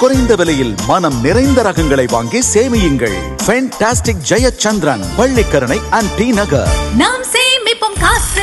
குறைந்த விலையில் மனம் நிறைந்த ரகங்களை வாங்கி சேமியுங்கள். Fantastic Jayachandran Pallikaranai and T Nagar நாம் சேமிப்போம் காசு.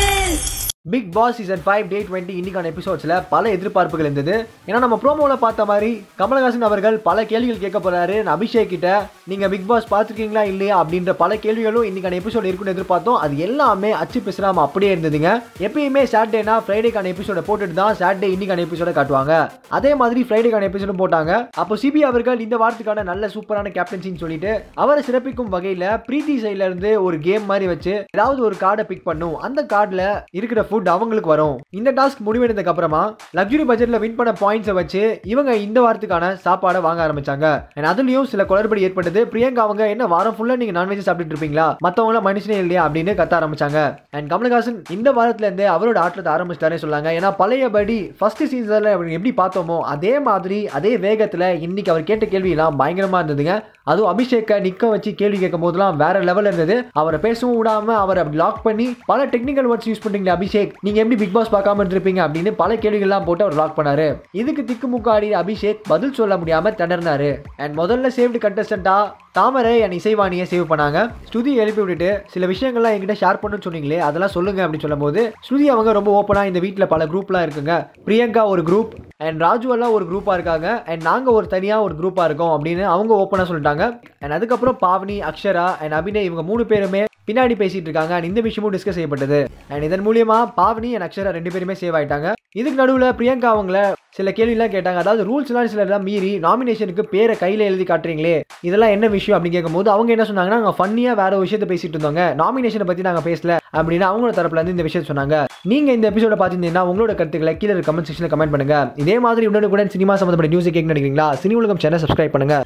Bigg Boss season five day twenty இன்னைக்கான எபிசோட்ஸில் பல எதிர்பார்ப்புகள் இருந்தது. ஏன்னா நம்ம ப்ரோமோவில் பார்த்த மாதிரி கமலஹாசன் அவர்கள் பல கேள்விகள் கேட்க போகிறாரு அபிஷேக் கிட்ட நீங்கள் பிக் பாஸ் பார்த்துருக்கீங்களா இல்லையா? அப்படின்ற பல கேள்விகளும் இன்னைக்கான எபிசோட் இருக்குன்னு எதிர்பார்த்தோம். அது எல்லாமே அச்சு பேசுறாம அப்படியே இருந்ததுங்க. எப்பயுமே சாட்டர்டேனா ஃப்ரைடேக்கான எபிசோட போட்டுட்டு தான் சாட்டர்டே இன்னைக்கான எபிசோட காட்டுவாங்க. அதே மாதிரி ஃப்ரைடேக்கான எபிசோடும் போட்டாங்க. அப்போ சிபி அவர்கள் இந்த வாரத்துக்கான நல்ல சூப்பரான கேப்டன்சின்னு சொல்லிட்டு அவரை சிறப்பிக்கும் வகையில் பிரீத்தி சைட்லேருந்து ஒரு கேம் மாதிரி வச்சு ஏதாவது ஒரு கார்டை பிக் பண்ணும். அந்த கார்டில் இருக்கிற ஃபுட் அவங்களுக்கு வரும். இந்த டாஸ்க் முடிவடைந்ததுக்கு அப்புறமா லக்ஸுரி பட்ஜெட்ல வின் பண்ண பாயிண்ட்ஸை வச்சு இவங்க இந்த வாரத்துக்கான சாப்பாடை வாங்க ஆரம்பிச்சாங்க. அதுலயும் சில குளறுபடி ஏற்பட்டது. பிரியங்கா அவங்க என்ன வாரம் ஃபுல்லா நீங்க நான்வெஜ் சாப்பிட்டு இருப்பீங்களா? மத்தவங்கள மனுஷனே இல்லையா? அப்படின்னு கத்த ஆரம்பிச்சாங்க. அண்ட் கமலஹாசன் இந்த வாரத்துல இருந்தே அவரோட ஆட்டத்தை ஆரம்பிச்சிட்டாரே சொல்லாங்க ஏன்னா பழையபடி ஃபர்ஸ்ட் சீசன்ல எப்படி பார்த்தோமோ அதே மாதிரி அதே வேகத்துல இன்னைக்கு அவர் கேட்ட கேள்வி எல்லாம் பயங்கரமா இருந்ததுங்க. அதுவும் அபிஷேக்கை நிக்க வச்சு கேள்வி கேட்கும் போதெல்லாம் வேற லெவல் இருந்தது. அவரை பேசவும் விடாம அவரை அப்படி லாக் பண்ணி பல டெக்னிக்கல் வேர்ட்ஸ் யூஸ் பண்றீங்களா அபிஷேக். நீங்க எப்படி பிக் பாஸ் பார்க்காம இருந்திருப்பீங்க அப்படின்னு பல கேள்விகள்லாம் போட்டு அவர் லாக் பண்ணாரு. இதுக்கு திக்குமுக்காடி அபிஷேக் பதில் சொல்ல முடியாம திணறினாரு. அண்ட் முதல்ல சேவ்டு கண்டஸ்டண்டா தாமரை அண்ட் இசைவாணியை சேவ் பண்ணாங்க. ஸ்ருதி எழுப்பி விட்டுட்டு சில விஷயங்கள்லாம் என்கிட்ட ஷேர் பண்ணுன்னு சொன்னீங்களே அதெல்லாம் சொல்லுங்க அப்படின்னு சொல்லும்போது ஸ்ருதி அவங்க ரொம்ப ஓப்பனா இந்த வீட்டில் பல குரூப்லாம் இருக்குங்க. பிரியங்கா ஒரு குரூப் அண்ட் ராஜு எல்லாம் ஒரு குரூப்பா இருக்காங்க. அண்ட் நாங்க ஒரு தனியா ஒரு குரூப்பா இருக்கோம் அப்படின்னு அவங்க ஓப்பனா சொல்லிட்டாங்க. அண்ட் அதுக்கப்புறம் பாவனி அக்ஷரா அண்ட் அபிநய் இவங்க மூணு பேருமே பின்னாடி பேசிட்டு இருக்காங்க. அண்ட் இந்த விஷயமும் டிஸ்கஸ் செய்யப்பட்டது. அண்ட் இதன் மூலியமா பாவனி அண்ட் அக்ஷரா ரெண்டு பேருமே சேவ் ஆயிட்டாங்க. இதுக்கு நடுவில் பிரியங்கா அவங்கள சில கேள்விலாம் கேட்டாங்க. அதாவது ரூல்ஸ்லாம் சிலர்லாம் மீறி நாமினேஷனுக்கு பேரை கையில் எழுதி காட்டுறீங்களே இதெல்லாம் என்ன விஷயம் அப்படின்னு கேட்கும்போது அவங்க என்ன சொன்னாங்கன்னா நாங்கள் ஃபன்னியாக வேற விஷயத்தை பேசிட்டு இருந்தோங்க. நாமினேஷனை பற்றி நாங்கள் பேசல. அப்படின்னு அவங்களோட தரப்புல இருந்து இந்த விஷயத்தை சொன்னாங்க. நீங்கள் இந்த எபிசோட பார்த்தீங்கன்னா உங்களோட கருத்துக்களை கீழே கமெண்ட் செக்ஷனில் கமெண்ட் பண்ணுங்க. இதே மாதிரி உடனுக்குடன் சினிமா சம்மந்தப்பட்ட நியூஸ் கேட்க நினைக்கிறீங்களா? சினி உலகம் சேனல் சப்ஸ்கிரைப் பண்ணுங்க.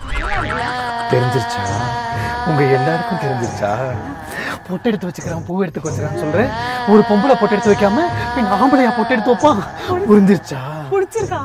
தெரிஞ்சிருச்சா? உங்க எல்லாருக்கும் தெரிஞ்சிருச்சா? பொட்டு எடுத்து வச்சுக்கிறான் பூ எடுத்து வச்சுக்கிறான்னு சொல்றேன். ஒரு பொம்பளை பொட்டு எடுத்து வைக்காம பின் ஆம்பளையா பொட்டு எடுத்து வைப்பான். புரிஞ்சிருச்சா? பிடிச்சிருக்கா